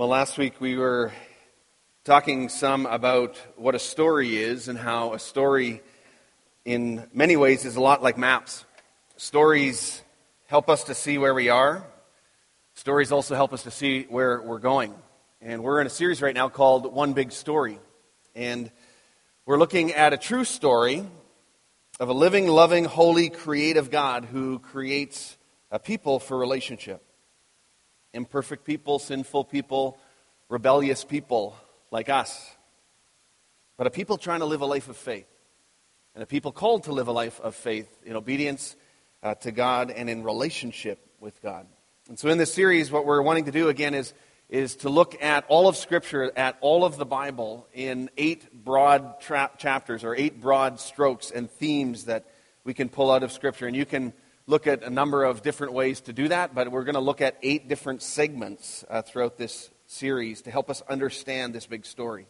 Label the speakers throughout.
Speaker 1: Well, last week we were talking some about what a story is and how a story, in many ways, is a lot like maps. Stories help us to see where we are, stories also help us to see where we're going. And we're in a series right now called One Big Story. And we're looking at a true story of a living, loving, holy, creative God who creates a people for relationship imperfect people, sinful people, rebellious people like us, but a people trying to live a life of faith, and a people called to live a life of faith in obedience uh, to God and in relationship with God. And so, in this series, what we're wanting to do again is, is to look at all of Scripture, at all of the Bible, in eight broad tra- chapters or eight broad strokes and themes that we can pull out of Scripture. And you can look at a number of different ways to do that, but we're going to look at eight different segments uh, throughout this series to help us understand this big story.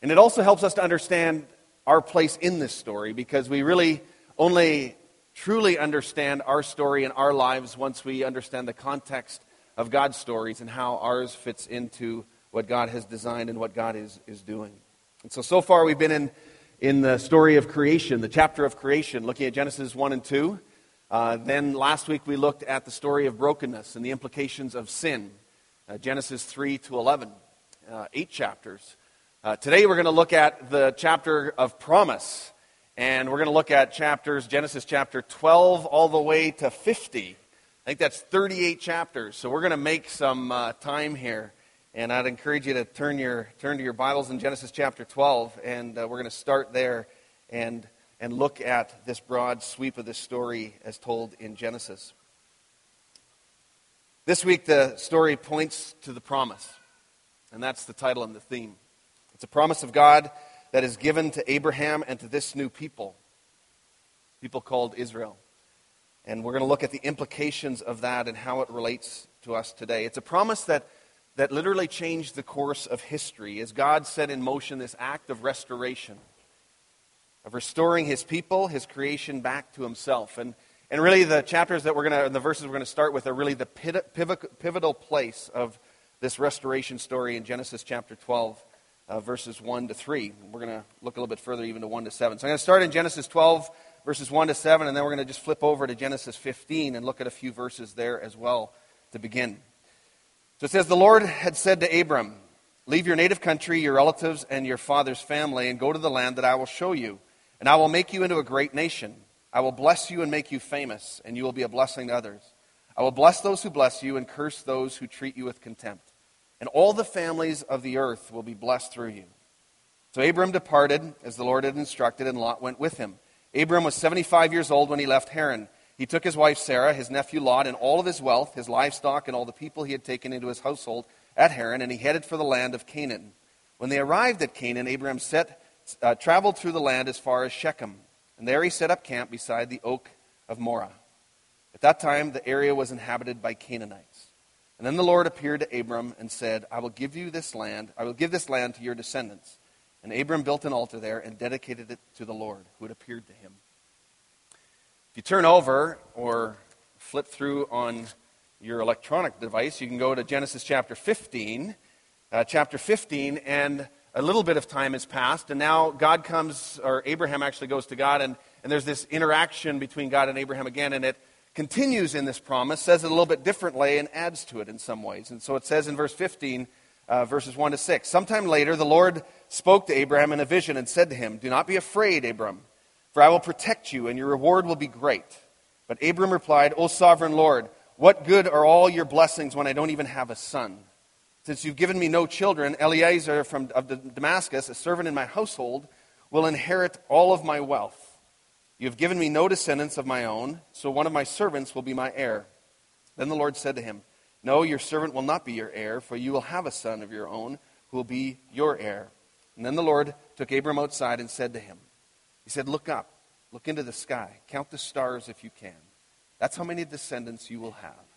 Speaker 1: And it also helps us to understand our place in this story because we really only truly understand our story and our lives once we understand the context of God's stories and how ours fits into what God has designed and what God is, is doing. And so, so far we've been in, in the story of creation, the chapter of creation, looking at Genesis 1 and 2. Uh, then last week we looked at the story of brokenness and the implications of sin, uh, Genesis 3 to 11, uh, eight chapters. Uh, today we're going to look at the chapter of promise, and we're going to look at chapters, Genesis chapter 12 all the way to 50. I think that's 38 chapters, so we're going to make some uh, time here. And I'd encourage you to turn, your, turn to your Bibles in Genesis chapter 12, and we're going to start there. And and look at this broad sweep of this story as told in Genesis. This week, the story points to the promise, and that's the title and the theme. It's a promise of God that is given to Abraham and to this new people, people called Israel. And we're going to look at the implications of that and how it relates to us today. It's a promise that, that literally changed the course of history as God set in motion this act of restoration of restoring his people, his creation back to himself. And, and really, the chapters that we're going to, and the verses we're going to start with are really the pivotal place of this restoration story in Genesis chapter 12, uh, verses 1 to 3. We're going to look a little bit further, even to 1 to 7. So I'm going to start in Genesis 12, verses 1 to 7, and then we're going to just flip over to Genesis 15 and look at a few verses there as well to begin. So it says, The Lord had said to Abram, Leave your native country, your relatives, and your father's family, and go to the land that I will show you. And I will make you into a great nation. I will bless you and make you famous, and you will be a blessing to others. I will bless those who bless you and curse those who treat you with contempt. And all the families of the earth will be blessed through you. So Abram departed as the Lord had instructed, and Lot went with him. Abram was 75 years old when he left Haran. He took his wife Sarah, his nephew Lot, and all of his wealth, his livestock, and all the people he had taken into his household at Haran, and he headed for the land of Canaan. When they arrived at Canaan, Abram set uh, traveled through the land as far as Shechem, and there he set up camp beside the oak of Moreh. At that time, the area was inhabited by Canaanites. And then the Lord appeared to Abram and said, I will give you this land, I will give this land to your descendants. And Abram built an altar there and dedicated it to the Lord, who had appeared to him. If you turn over or flip through on your electronic device, you can go to Genesis chapter 15. Uh, chapter 15, and a little bit of time has passed, and now God comes, or Abraham actually goes to God, and, and there's this interaction between God and Abraham again, and it continues in this promise, says it a little bit differently, and adds to it in some ways. And so it says in verse 15, uh, verses 1 to 6 Sometime later, the Lord spoke to Abraham in a vision and said to him, Do not be afraid, Abram, for I will protect you, and your reward will be great. But Abram replied, O sovereign Lord, what good are all your blessings when I don't even have a son? Since you've given me no children, Eliezer from of Damascus, a servant in my household, will inherit all of my wealth. You have given me no descendants of my own, so one of my servants will be my heir. Then the Lord said to him, No, your servant will not be your heir, for you will have a son of your own who will be your heir. And then the Lord took Abram outside and said to him, He said, Look up, look into the sky, count the stars if you can. That's how many descendants you will have.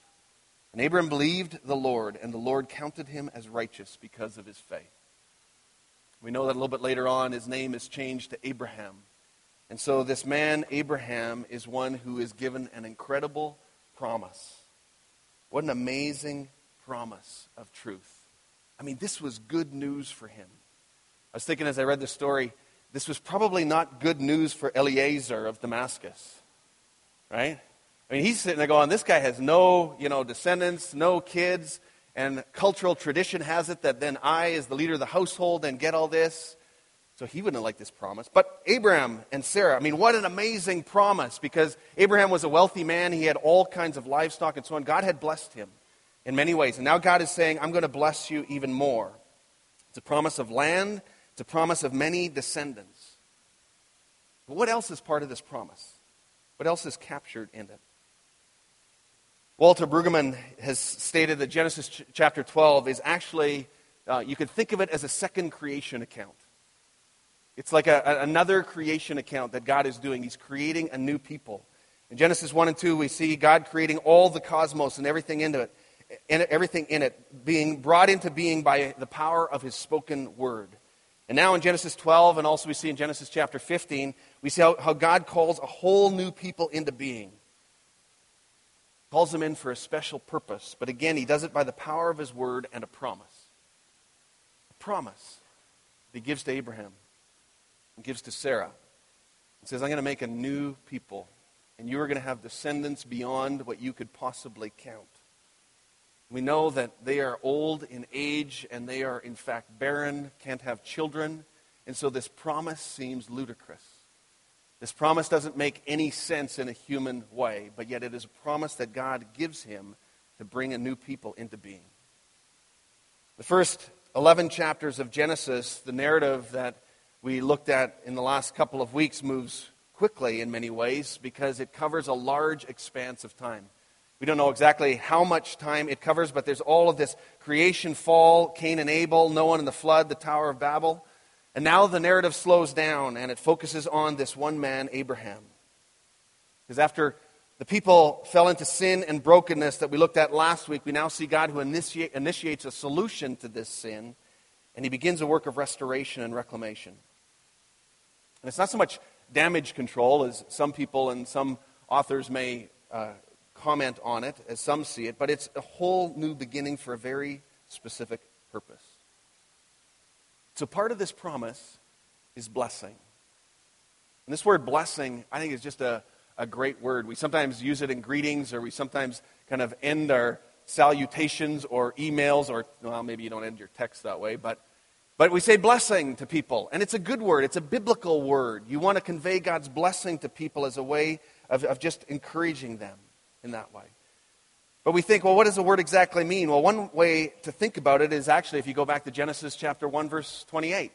Speaker 1: And Abram believed the Lord, and the Lord counted him as righteous because of his faith. We know that a little bit later on, his name is changed to Abraham. And so, this man, Abraham, is one who is given an incredible promise. What an amazing promise of truth. I mean, this was good news for him. I was thinking as I read the story, this was probably not good news for Eliezer of Damascus, right? I mean, he's sitting there going, this guy has no, you know, descendants, no kids, and cultural tradition has it that then I, as the leader of the household, then get all this. So he wouldn't liked this promise. But Abraham and Sarah, I mean, what an amazing promise because Abraham was a wealthy man. He had all kinds of livestock and so on. God had blessed him in many ways. And now God is saying, I'm going to bless you even more. It's a promise of land, it's a promise of many descendants. But what else is part of this promise? What else is captured in it? Walter Brueggemann has stated that Genesis ch- chapter 12 is actually, uh, you could think of it as a second creation account. It's like a, a, another creation account that God is doing. He's creating a new people. In Genesis 1 and 2, we see God creating all the cosmos and everything into it, and everything in it being brought into being by the power of his spoken word. And now in Genesis 12, and also we see in Genesis chapter 15, we see how, how God calls a whole new people into being. Calls them in for a special purpose. But again, he does it by the power of his word and a promise. A promise that he gives to Abraham and gives to Sarah. He says, I'm going to make a new people, and you are going to have descendants beyond what you could possibly count. We know that they are old in age and they are, in fact, barren, can't have children. And so this promise seems ludicrous. This promise doesn't make any sense in a human way, but yet it is a promise that God gives him to bring a new people into being. The first 11 chapters of Genesis, the narrative that we looked at in the last couple of weeks moves quickly in many ways because it covers a large expanse of time. We don't know exactly how much time it covers, but there's all of this creation, fall, Cain and Abel, Noah and the flood, the Tower of Babel. And now the narrative slows down and it focuses on this one man, Abraham. Because after the people fell into sin and brokenness that we looked at last week, we now see God who initiate, initiates a solution to this sin, and he begins a work of restoration and reclamation. And it's not so much damage control as some people and some authors may uh, comment on it, as some see it, but it's a whole new beginning for a very specific purpose. So part of this promise is blessing. And this word blessing, I think, is just a, a great word. We sometimes use it in greetings, or we sometimes kind of end our salutations or emails, or, well, maybe you don't end your text that way, but but we say blessing to people, and it's a good word. It's a biblical word. You want to convey God's blessing to people as a way of, of just encouraging them in that way. But we think, well, what does the word exactly mean? Well, one way to think about it is actually if you go back to Genesis chapter 1, verse 28.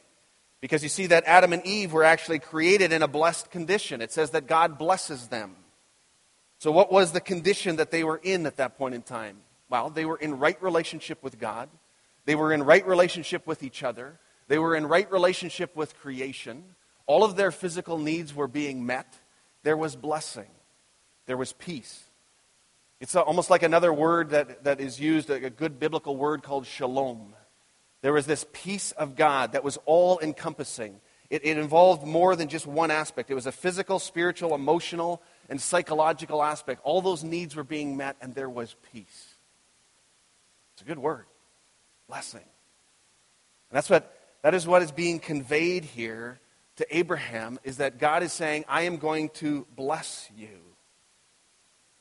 Speaker 1: Because you see that Adam and Eve were actually created in a blessed condition. It says that God blesses them. So, what was the condition that they were in at that point in time? Well, they were in right relationship with God. They were in right relationship with each other. They were in right relationship with creation. All of their physical needs were being met. There was blessing. There was peace. It's almost like another word that, that is used, a good biblical word called shalom. There was this peace of God that was all encompassing. It, it, involved more than just one aspect. It was a physical, spiritual, emotional, and psychological aspect. All those needs were being met, and there was peace. It's a good word blessing. And that's what that is what is being conveyed here to Abraham is that God is saying, I am going to bless you.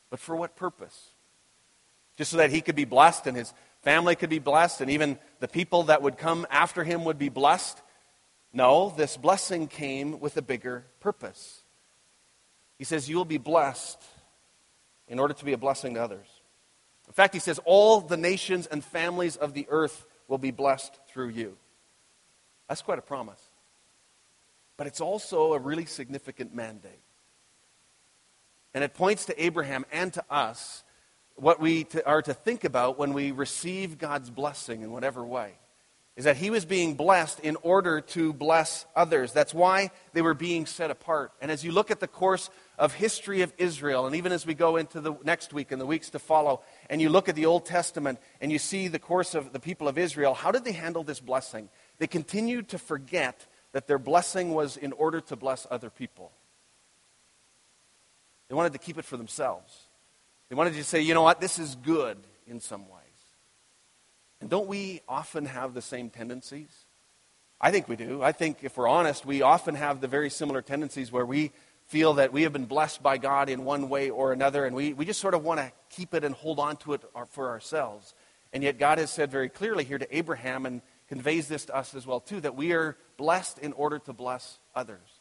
Speaker 1: But for what purpose? Just so that he could be blessed and his family could be blessed and even the people that would come after him would be blessed? No, this blessing came with a bigger purpose. He says, You will be blessed in order to be a blessing to others. In fact, he says, All the nations and families of the earth will be blessed through you. That's quite a promise. But it's also a really significant mandate. And it points to Abraham and to us what we to, are to think about when we receive God's blessing in whatever way is that he was being blessed in order to bless others. That's why they were being set apart. And as you look at the course of history of Israel, and even as we go into the next week and the weeks to follow, and you look at the Old Testament and you see the course of the people of Israel, how did they handle this blessing? They continued to forget that their blessing was in order to bless other people. They wanted to keep it for themselves. They wanted to say, you know what, this is good in some ways. And don't we often have the same tendencies? I think we do. I think, if we're honest, we often have the very similar tendencies where we feel that we have been blessed by God in one way or another, and we, we just sort of want to keep it and hold on to it for ourselves. And yet, God has said very clearly here to Abraham and conveys this to us as well, too, that we are blessed in order to bless others.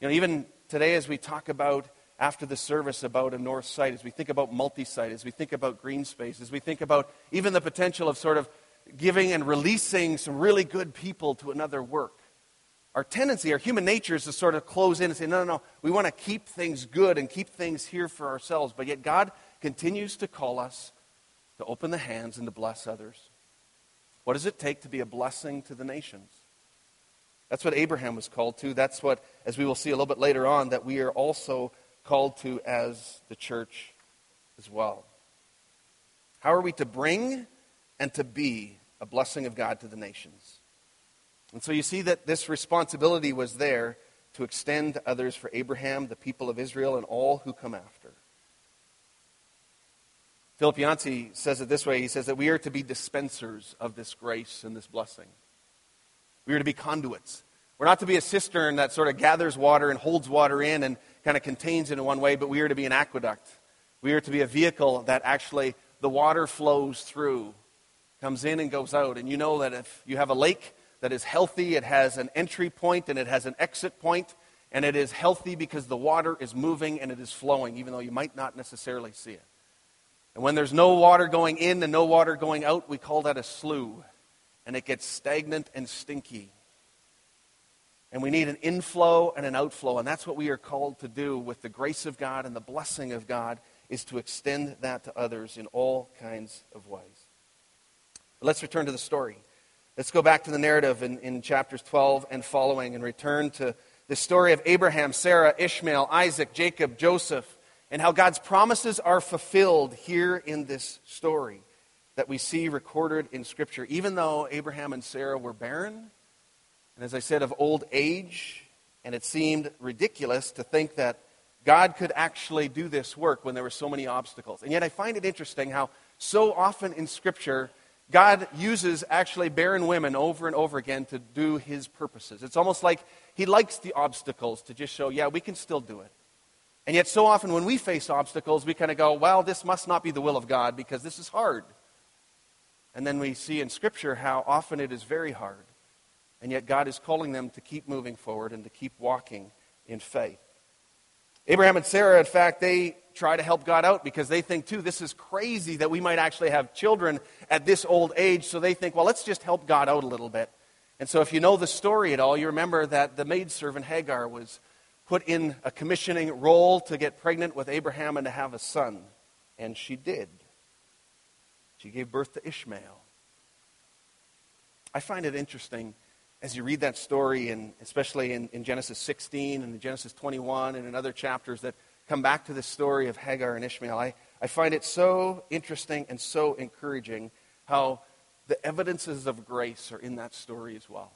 Speaker 1: You know, even today, as we talk about after the service about a north site, as we think about multi site, as we think about green space, as we think about even the potential of sort of giving and releasing some really good people to another work. Our tendency, our human nature is to sort of close in and say, no, no, no, we want to keep things good and keep things here for ourselves. But yet God continues to call us to open the hands and to bless others. What does it take to be a blessing to the nations? That's what Abraham was called to. That's what, as we will see a little bit later on, that we are also called to as the church as well. How are we to bring and to be a blessing of God to the nations? And so you see that this responsibility was there to extend to others for Abraham, the people of Israel, and all who come after. Philip Yancey says it this way he says that we are to be dispensers of this grace and this blessing. We are to be conduits. We're not to be a cistern that sort of gathers water and holds water in and kind of contains it in one way, but we are to be an aqueduct. We are to be a vehicle that actually the water flows through, comes in and goes out. And you know that if you have a lake that is healthy, it has an entry point and it has an exit point, and it is healthy because the water is moving and it is flowing, even though you might not necessarily see it. And when there's no water going in and no water going out, we call that a slough. And it gets stagnant and stinky. And we need an inflow and an outflow. And that's what we are called to do with the grace of God and the blessing of God is to extend that to others in all kinds of ways. But let's return to the story. Let's go back to the narrative in, in chapters 12 and following and return to the story of Abraham, Sarah, Ishmael, Isaac, Jacob, Joseph, and how God's promises are fulfilled here in this story that we see recorded in Scripture. Even though Abraham and Sarah were barren, and as I said, of old age, and it seemed ridiculous to think that God could actually do this work when there were so many obstacles. And yet I find it interesting how so often in Scripture, God uses actually barren women over and over again to do his purposes. It's almost like he likes the obstacles to just show, yeah, we can still do it. And yet, so often when we face obstacles, we kind of go, well, this must not be the will of God because this is hard. And then we see in Scripture how often it is very hard. And yet, God is calling them to keep moving forward and to keep walking in faith. Abraham and Sarah, in fact, they try to help God out because they think, too, this is crazy that we might actually have children at this old age. So they think, well, let's just help God out a little bit. And so, if you know the story at all, you remember that the maidservant Hagar was put in a commissioning role to get pregnant with Abraham and to have a son. And she did. She gave birth to Ishmael. I find it interesting as you read that story, and especially in, in Genesis 16 and Genesis 21 and in other chapters that come back to the story of Hagar and Ishmael, I, I find it so interesting and so encouraging how the evidences of grace are in that story as well.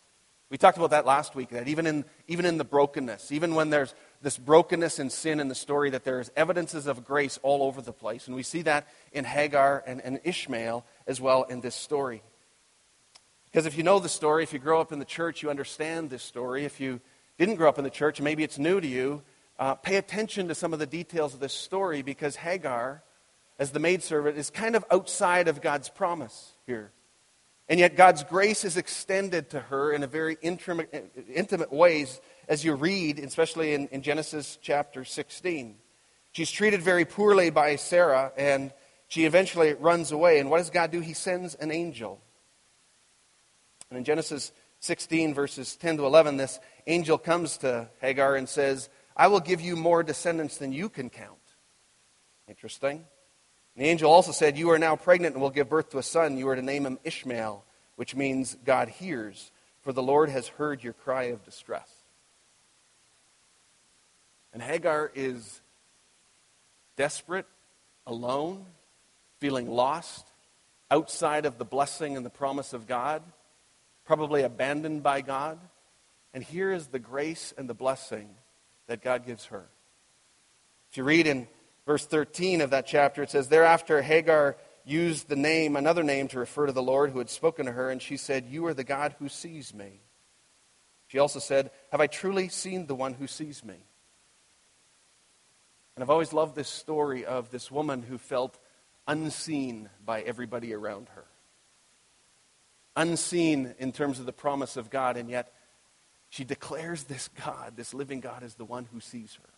Speaker 1: We talked about that last week, that even in, even in the brokenness, even when there's this brokenness and sin in the story, that there's evidences of grace all over the place. And we see that in Hagar and, and Ishmael as well in this story. Because if you know the story, if you grow up in the church, you understand this story. If you didn't grow up in the church, maybe it's new to you, uh, pay attention to some of the details of this story because Hagar, as the maidservant, is kind of outside of God's promise here. And yet, God's grace is extended to her in a very intimate, intimate ways as you read, especially in, in Genesis chapter 16. She's treated very poorly by Sarah, and she eventually runs away. And what does God do? He sends an angel. And in Genesis 16, verses 10 to 11, this angel comes to Hagar and says, I will give you more descendants than you can count. Interesting. And the angel also said, You are now pregnant and will give birth to a son. You are to name him Ishmael, which means God hears, for the Lord has heard your cry of distress. And Hagar is desperate, alone, feeling lost, outside of the blessing and the promise of God, probably abandoned by God. And here is the grace and the blessing that God gives her. If you read in verse 13 of that chapter, it says, Thereafter Hagar used the name, another name, to refer to the Lord who had spoken to her, and she said, You are the God who sees me. She also said, Have I truly seen the one who sees me? And I've always loved this story of this woman who felt unseen by everybody around her. Unseen in terms of the promise of God, and yet she declares this God, this living God, is the one who sees her.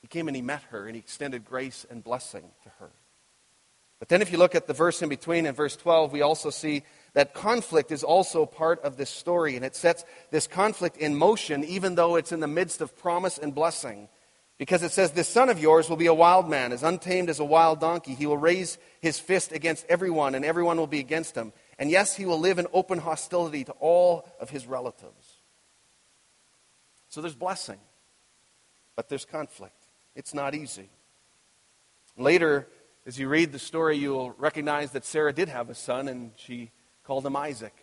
Speaker 1: He came and he met her and he extended grace and blessing to her. But then, if you look at the verse in between in verse 12, we also see that conflict is also part of this story, and it sets this conflict in motion, even though it's in the midst of promise and blessing. Because it says, This son of yours will be a wild man, as untamed as a wild donkey. He will raise his fist against everyone, and everyone will be against him. And yes, he will live in open hostility to all of his relatives. So there's blessing, but there's conflict. It's not easy. Later, as you read the story, you'll recognize that Sarah did have a son, and she called him Isaac.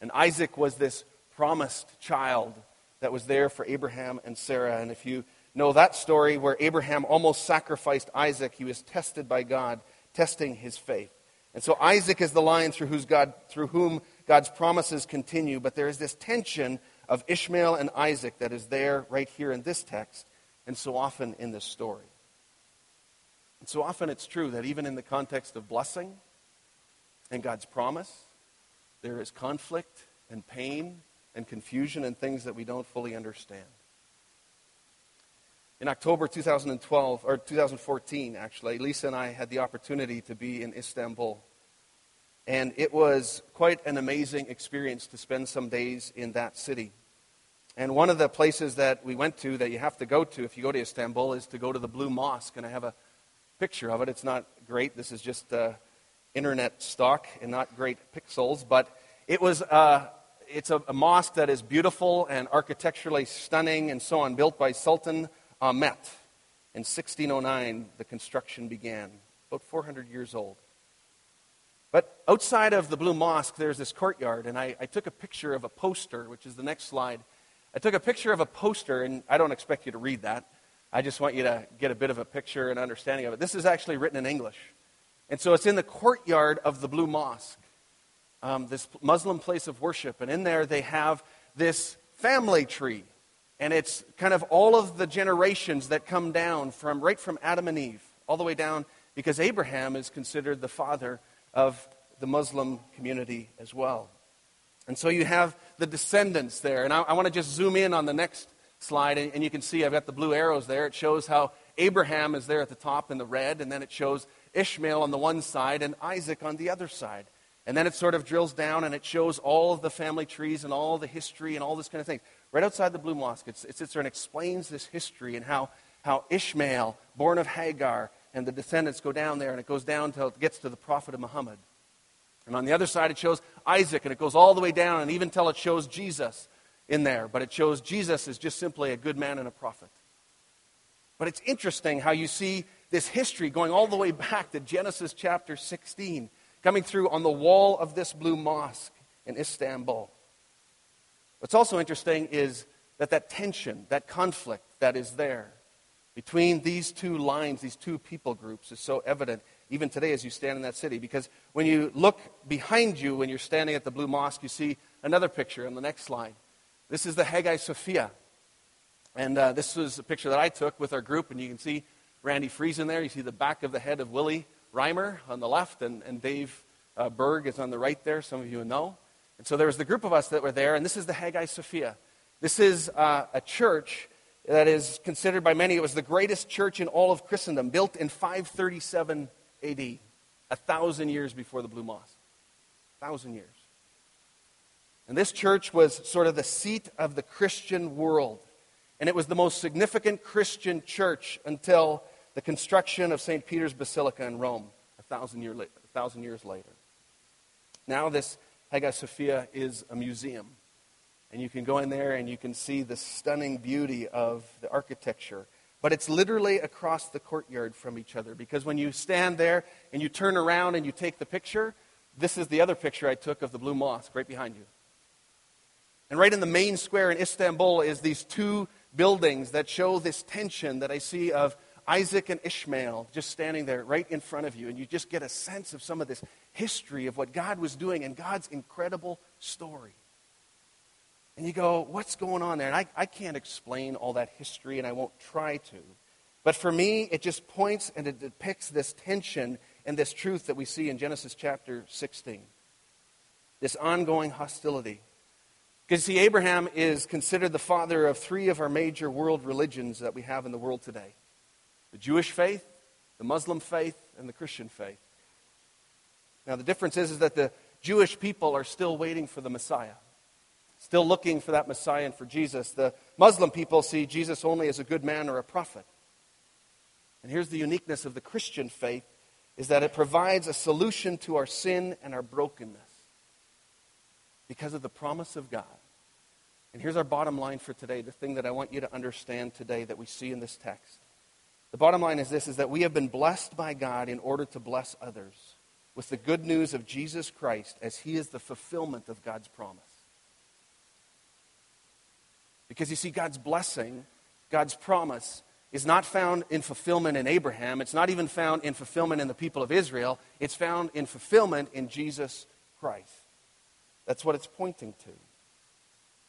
Speaker 1: And Isaac was this promised child that was there for Abraham and Sarah. And if you know that story where Abraham almost sacrificed Isaac, he was tested by God, testing his faith. And so Isaac is the line through, whose God, through whom God's promises continue. But there is this tension of Ishmael and Isaac that is there right here in this text and so often in this story. And so often it's true that even in the context of blessing and God's promise, there is conflict and pain and confusion and things that we don't fully understand. In October 2012, or 2014, actually, Lisa and I had the opportunity to be in Istanbul. And it was quite an amazing experience to spend some days in that city. And one of the places that we went to that you have to go to if you go to Istanbul is to go to the Blue Mosque. And I have a picture of it. It's not great. This is just uh, internet stock and not great pixels. But it was, uh, it's a, a, mosque that is beautiful and architecturally stunning and so on, built by Sultan Ahmet. In 1609, the construction began, about 400 years old. But outside of the Blue Mosque, there's this courtyard, and I, I took a picture of a poster, which is the next slide I took a picture of a poster, and I don't expect you to read that. I just want you to get a bit of a picture and understanding of it. This is actually written in English. And so it's in the courtyard of the Blue Mosque, um, this Muslim place of worship. And in there, they have this family tree. And it's kind of all of the generations that come down from right from Adam and Eve, all the way down, because Abraham is considered the father of the Muslim community as well. And so you have the descendants there. And I, I want to just zoom in on the next slide, and, and, you can see I've got the blue arrows there. It shows how Abraham is there at the top in the red, and then it shows Ishmael on the one side and Isaac on the other side. And then it sort of drills down and it shows all of the family trees and all the history and all this kind of thing. Right outside the Blue Mosque, it sits there and explains this history and how, how Ishmael, born of Hagar, and the descendants go down there, and it goes down until it gets to the prophet of Muhammad. And on the other side, it shows Isaac, and it goes all the way down, and even till it shows Jesus in there. But it shows Jesus is just simply a good man and a prophet. But it's interesting how you see this history going all the way back to Genesis chapter 16, coming through on the wall of this blue mosque in Istanbul. What's also interesting is that that tension, that conflict that is there between these two lines, these two people groups, is so evident even today as you stand in that city. Because when you look behind you when you're standing at the Blue Mosque, you see another picture on the next slide. This is the Hagia Sophia. And uh, this was a picture that I took with our group, and you can see Randy Friesen there. You see the back of the head of Willie Reimer on the left, and, and Dave uh, Berg is on the right there. Some of you know. And so there was the group of us that were there, and this is the Hagia Sophia. This is uh, a church that is considered by many, it was the greatest church in all of Christendom, built in 537 AD, a thousand years before the Blue Mosque. A thousand years. And this church was sort of the seat of the Christian world. And it was the most significant Christian church until the construction of St. Peter's Basilica in Rome, a thousand, year, a thousand years later. Now, this Hagia Sophia is a museum. And you can go in there and you can see the stunning beauty of the architecture but it's literally across the courtyard from each other because when you stand there and you turn around and you take the picture, this is the other picture I took of the Blue Mosque right behind you. And right in the main square in Istanbul is these two buildings that show this tension that I see of Isaac and Ishmael just standing there right in front of you, and you just get a sense of some of this history of what God was doing and God's incredible story. And you go, what's going on there? And I, I can't explain all that history, and I won't try to. But for me, it just points and it depicts this tension and this truth that we see in Genesis chapter 16. This ongoing hostility. Because, see, Abraham is considered the father of three of our major world religions that we have in the world today the Jewish faith, the Muslim faith, and the Christian faith. Now, the difference is, is that the Jewish people are still waiting for the Messiah, still looking for that Messiah and for Jesus. The Muslim people see Jesus only as a good man or a prophet. And here's the uniqueness of the Christian faith is that it provides a solution to our sin and our brokenness because of the promise of God. And here's our bottom line for today, the thing that I want you to understand today that we see in this text. The bottom line is this is that we have been blessed by God in order to bless others with the good news of Jesus Christ as he is the fulfillment of God's promise. Because you see God's blessing, God's promise is not found in fulfillment in Abraham. It's not even found in fulfillment in the people of Israel. It's found in fulfillment in Jesus Christ. That's what it's pointing to.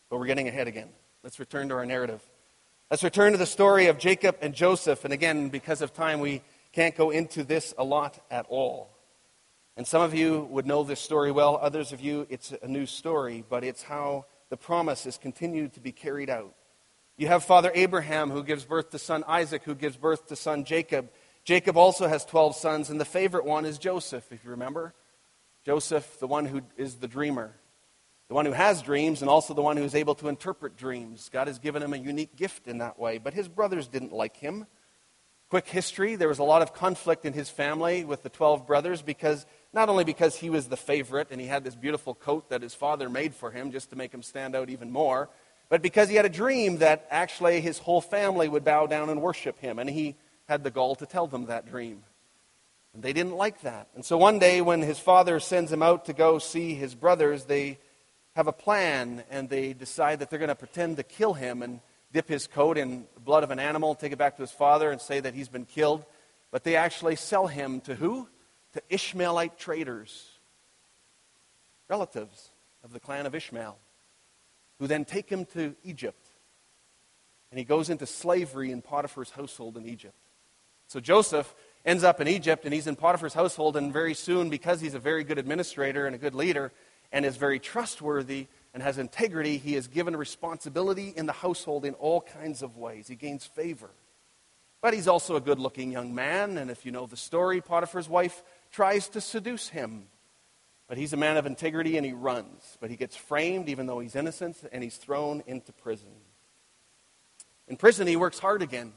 Speaker 1: But we're getting ahead again. Let's return to our narrative. Let's return to the story of Jacob and Joseph. And again, because of time, we can't go into this a lot at all. And some of you would know this story well. Others of you, it's a new story, but it's how the promise is continued to be carried out. You have Father Abraham who gives birth to son Isaac, who gives birth to son Jacob. Jacob also has 12 sons, and the favorite one is Joseph, if you remember. Joseph, the one who is the dreamer, the one who has dreams, and also the one who is able to interpret dreams. God has given him a unique gift in that way, but his brothers didn't like him. Quick history there was a lot of conflict in his family with the 12 brothers because not only because he was the favorite and he had this beautiful coat that his father made for him just to make him stand out even more, but because he had a dream that actually his whole family would bow down and worship him. And he had the gall to tell them that dream. And they didn't like that. And so one day, when his father sends him out to go see his brothers, they have a plan and they decide that they're going to pretend to kill him and dip his coat in blood of an animal, take it back to his father, and say that he's been killed. But they actually sell him to who? To Ishmaelite traders, relatives of the clan of Ishmael who then take him to Egypt. And he goes into slavery in Potiphar's household in Egypt. So Joseph ends up in Egypt and he's in Potiphar's household, and very soon, because he's a very good administrator and a good leader and is very trustworthy and has integrity, he is given responsibility in the household in all kinds of ways. He gains favor. But he's also a good looking young man, and if you know the story, Potiphar's wife tries to seduce him. But he's a man of integrity and he runs. But he gets framed even though he's innocent and he's thrown into prison. In prison, he works hard again.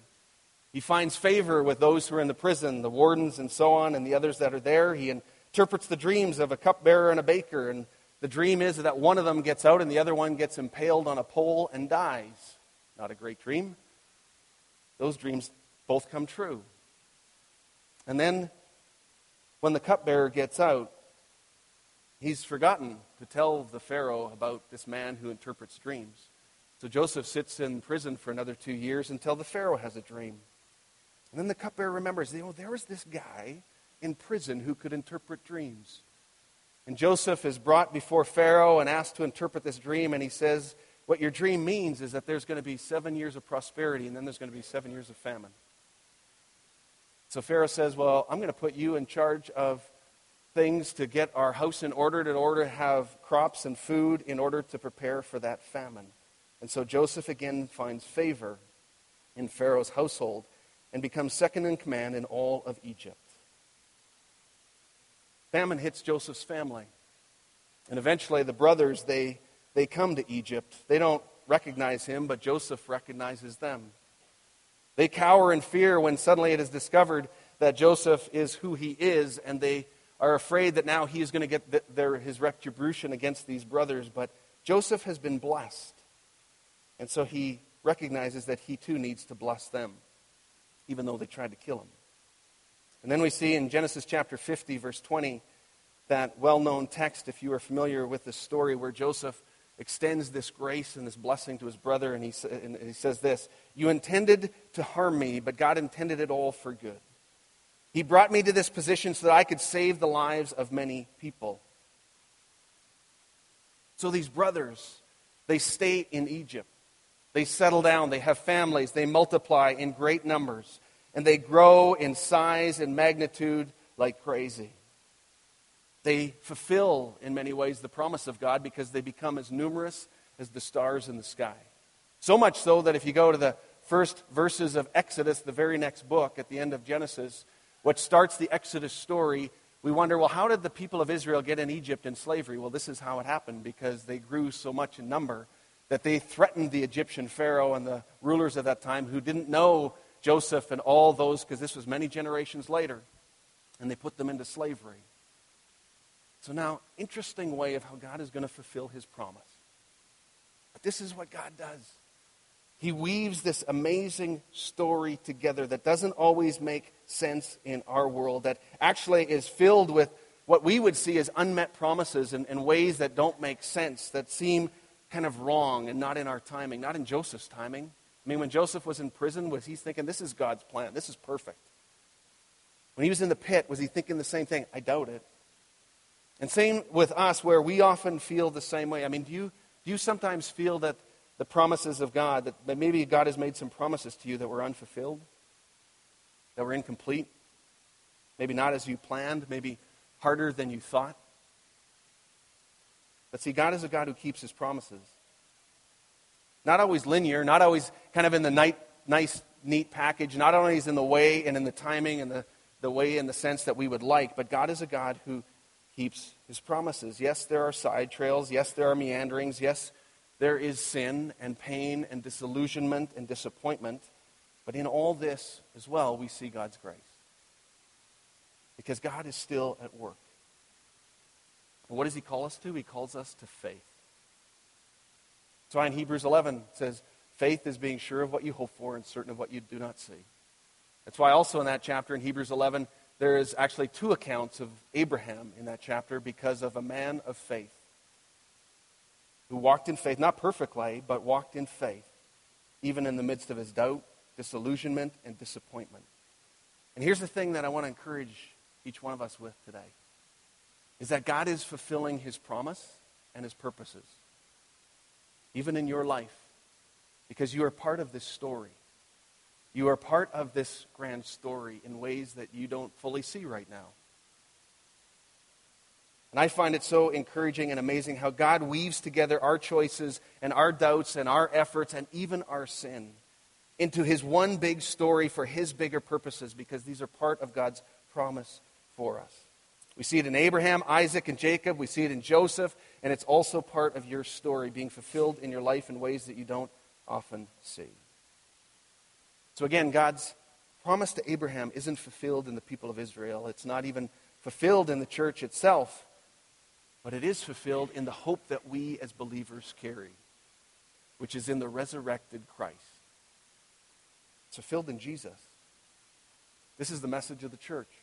Speaker 1: He finds favor with those who are in the prison, the wardens and so on, and the others that are there. He interprets the dreams of a cupbearer and a baker. And the dream is that one of them gets out and the other one gets impaled on a pole and dies. Not a great dream. Those dreams both come true. And then when the cupbearer gets out, he's forgotten to tell the Pharaoh about this man who interprets dreams. So Joseph sits in prison for another two years until the Pharaoh has a dream. And then the cupbearer remembers, oh, there was this guy in prison who could interpret dreams. And Joseph is brought before Pharaoh and asked to interpret this dream, and he says, What your dream means is that there's going to be seven years of prosperity, and then there's going to be seven years of famine. So Pharaoh says, Well, I'm going to put you in charge of things to get our house in order, in order to have crops and food, in order to prepare for that famine. And so Joseph again finds favor in Pharaoh's household and becomes second in command in all of Egypt. Famine hits Joseph's family. And eventually the brothers, they, they come to Egypt. They don't recognize him, but Joseph recognizes them. They cower in fear when suddenly it is discovered that Joseph is who he is, and they are afraid that now he is going to get the, their, his retribution against these brothers. But Joseph has been blessed. And so he recognizes that he too needs to bless them, even though they tried to kill him. And then we see in Genesis chapter 50, verse 20, that well known text, if you are familiar with the story, where Joseph extends this grace and this blessing to his brother, and he, and he says this You intended to harm me, but God intended it all for good. He brought me to this position so that I could save the lives of many people. So these brothers, they stay in Egypt. They settle down, they have families, they multiply in great numbers, and they grow in size and magnitude like crazy. They fulfill, in many ways, the promise of God because they become as numerous as the stars in the sky. So much so that if you go to the first verses of Exodus, the very next book at the end of Genesis, what starts the Exodus story, we wonder, well, how did the people of Israel get in Egypt in slavery? Well, this is how it happened because they grew so much in number that they threatened the Egyptian Pharaoh and the rulers of that time who didn't know Joseph and all those, because this was many generations later, and they put them into slavery. So now, interesting way of how God is going to fulfill his promise. But this is what God does. He weaves this amazing story together that doesn't always make sense in our world, that actually is filled with what we would see as unmet promises and, and ways that don't make sense, that seem kind of wrong and not in our timing, not in Joseph's timing. I mean, when Joseph was in prison, was he thinking, this is God's plan, this is perfect? When he was in the pit, was he thinking the same thing? I doubt it. And same with us, where we often feel the same way. I mean, do you, do you sometimes feel that the promises of God, that maybe God has made some promises to you that were unfulfilled, that were incomplete, maybe not as you planned, maybe harder than you thought? But see, God is a God who keeps his promises. Not always linear, not always kind of in the night, nice, neat package, not always in the way and in the timing and the, the way and the sense that we would like, but God is a God who keeps his promises. Yes, there are side trails. Yes, there are meanderings. Yes, there is sin and pain and disillusionment and disappointment. But in all this as well, we see God's grace. Because God is still at work. And what does he call us to? He calls us to faith. That's why in Hebrews 11 it says, faith is being sure of what you hope for and certain of what you do not see. That's why also in that chapter in Hebrews 11, there is actually two accounts of Abraham in that chapter because of a man of faith who walked in faith, not perfectly, but walked in faith, even in the midst of his doubt, disillusionment, and disappointment. And here's the thing that I want to encourage each one of us with today is that God is fulfilling his promise and his purposes, even in your life, because you are part of this story. You are part of this grand story in ways that you don't fully see right now. And I find it so encouraging and amazing how God weaves together our choices and our doubts and our efforts and even our sin into his one big story for his bigger purposes because these are part of God's promise for us. We see it in Abraham, Isaac, and Jacob. We see it in Joseph, and it's also part of your story being fulfilled in your life in ways that you don't often see. So again, God's promise to Abraham isn't fulfilled in the people of Israel. It's not even fulfilled in the church itself. But it is fulfilled in the hope that we as believers carry, which is in the resurrected Christ. It's fulfilled in Jesus. This is the message of the church.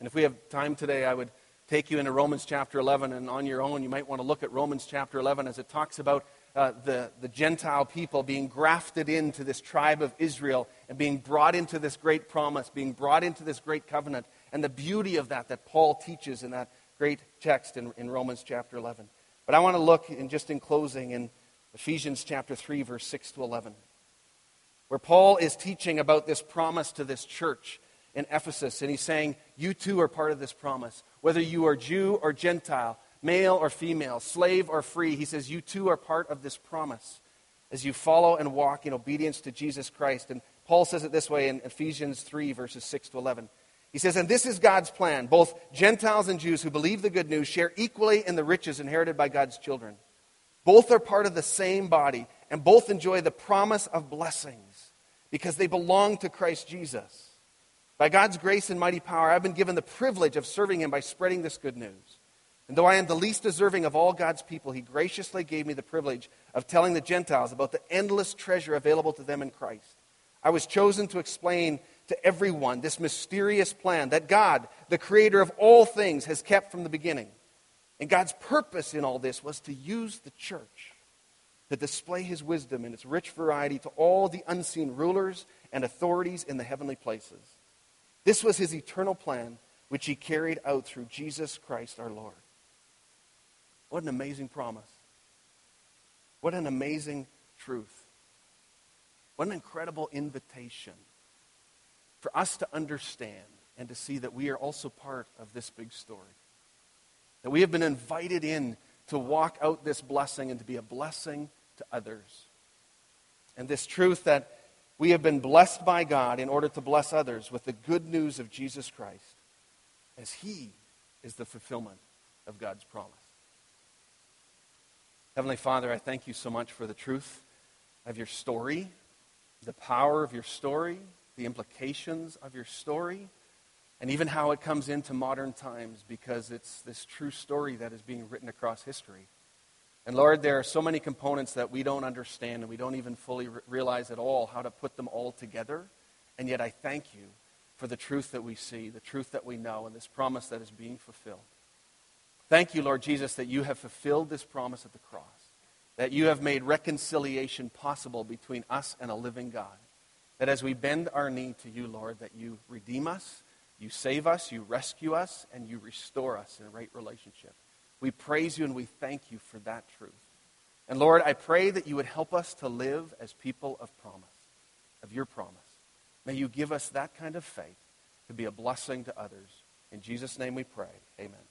Speaker 1: And if we have time today, I would take you into Romans chapter 11, and on your own, you might want to look at Romans chapter 11 as it talks about uh, the, the Gentile people being grafted into this tribe of Israel and being brought into this great promise, being brought into this great covenant, and the beauty of that that Paul teaches in that great text in, in Romans chapter 11. But I want to look, in, just in closing, in Ephesians chapter 3, verse 6 to 11, where Paul is teaching about this promise to this church in Ephesus, and he's saying, You too are part of this promise. Whether you are Jew or Gentile, male or female, slave or free. He says, You too are part of this promise as you follow and walk in obedience to Jesus Christ. And Paul says it this way in Ephesians 3, verses 6 to 11. He says, And this is God's plan. Both Gentiles and Jews who believe the good news share equally in the riches inherited by God's children. Both are part of the same body, and both enjoy the promise of blessings because they belong to Christ Jesus. By God's grace and mighty power, I've been given the privilege of serving Him by spreading this good news. And though I am the least deserving of all God's people, He graciously gave me the privilege of telling the Gentiles about the endless treasure available to them in Christ. I was chosen to explain to everyone this mysterious plan that God, the creator of all things, has kept from the beginning. And God's purpose in all this was to use the church to display his wisdom in its rich variety to all the unseen rulers and authorities in the heavenly places. This was his eternal plan, which he carried out through Jesus Christ our Lord. What an amazing promise. What an amazing truth. What an incredible invitation for us to understand and to see that we are also part of this big story. That we have been invited in to walk out this blessing and to be a blessing to others. And this truth that we have been blessed by God in order to bless others with the good news of Jesus Christ, as He is the fulfillment of God's promise. Heavenly Father, I thank you so much for the truth of your story, the power of your story, the implications of your story, and even how it comes into modern times because it's this true story that is being written across history. And Lord, there are so many components that we don't understand and we don't even fully re- realize at all how to put them all together. And yet I thank you for the truth that we see, the truth that we know, and this promise that is being fulfilled. Thank you, Lord Jesus, that you have fulfilled this promise at the cross, that you have made reconciliation possible between us and a living God. That as we bend our knee to you, Lord, that you redeem us, you save us, you rescue us, and you restore us in a right relationship. We praise you and we thank you for that truth. And Lord, I pray that you would help us to live as people of promise, of your promise. May you give us that kind of faith to be a blessing to others. In Jesus' name we pray. Amen.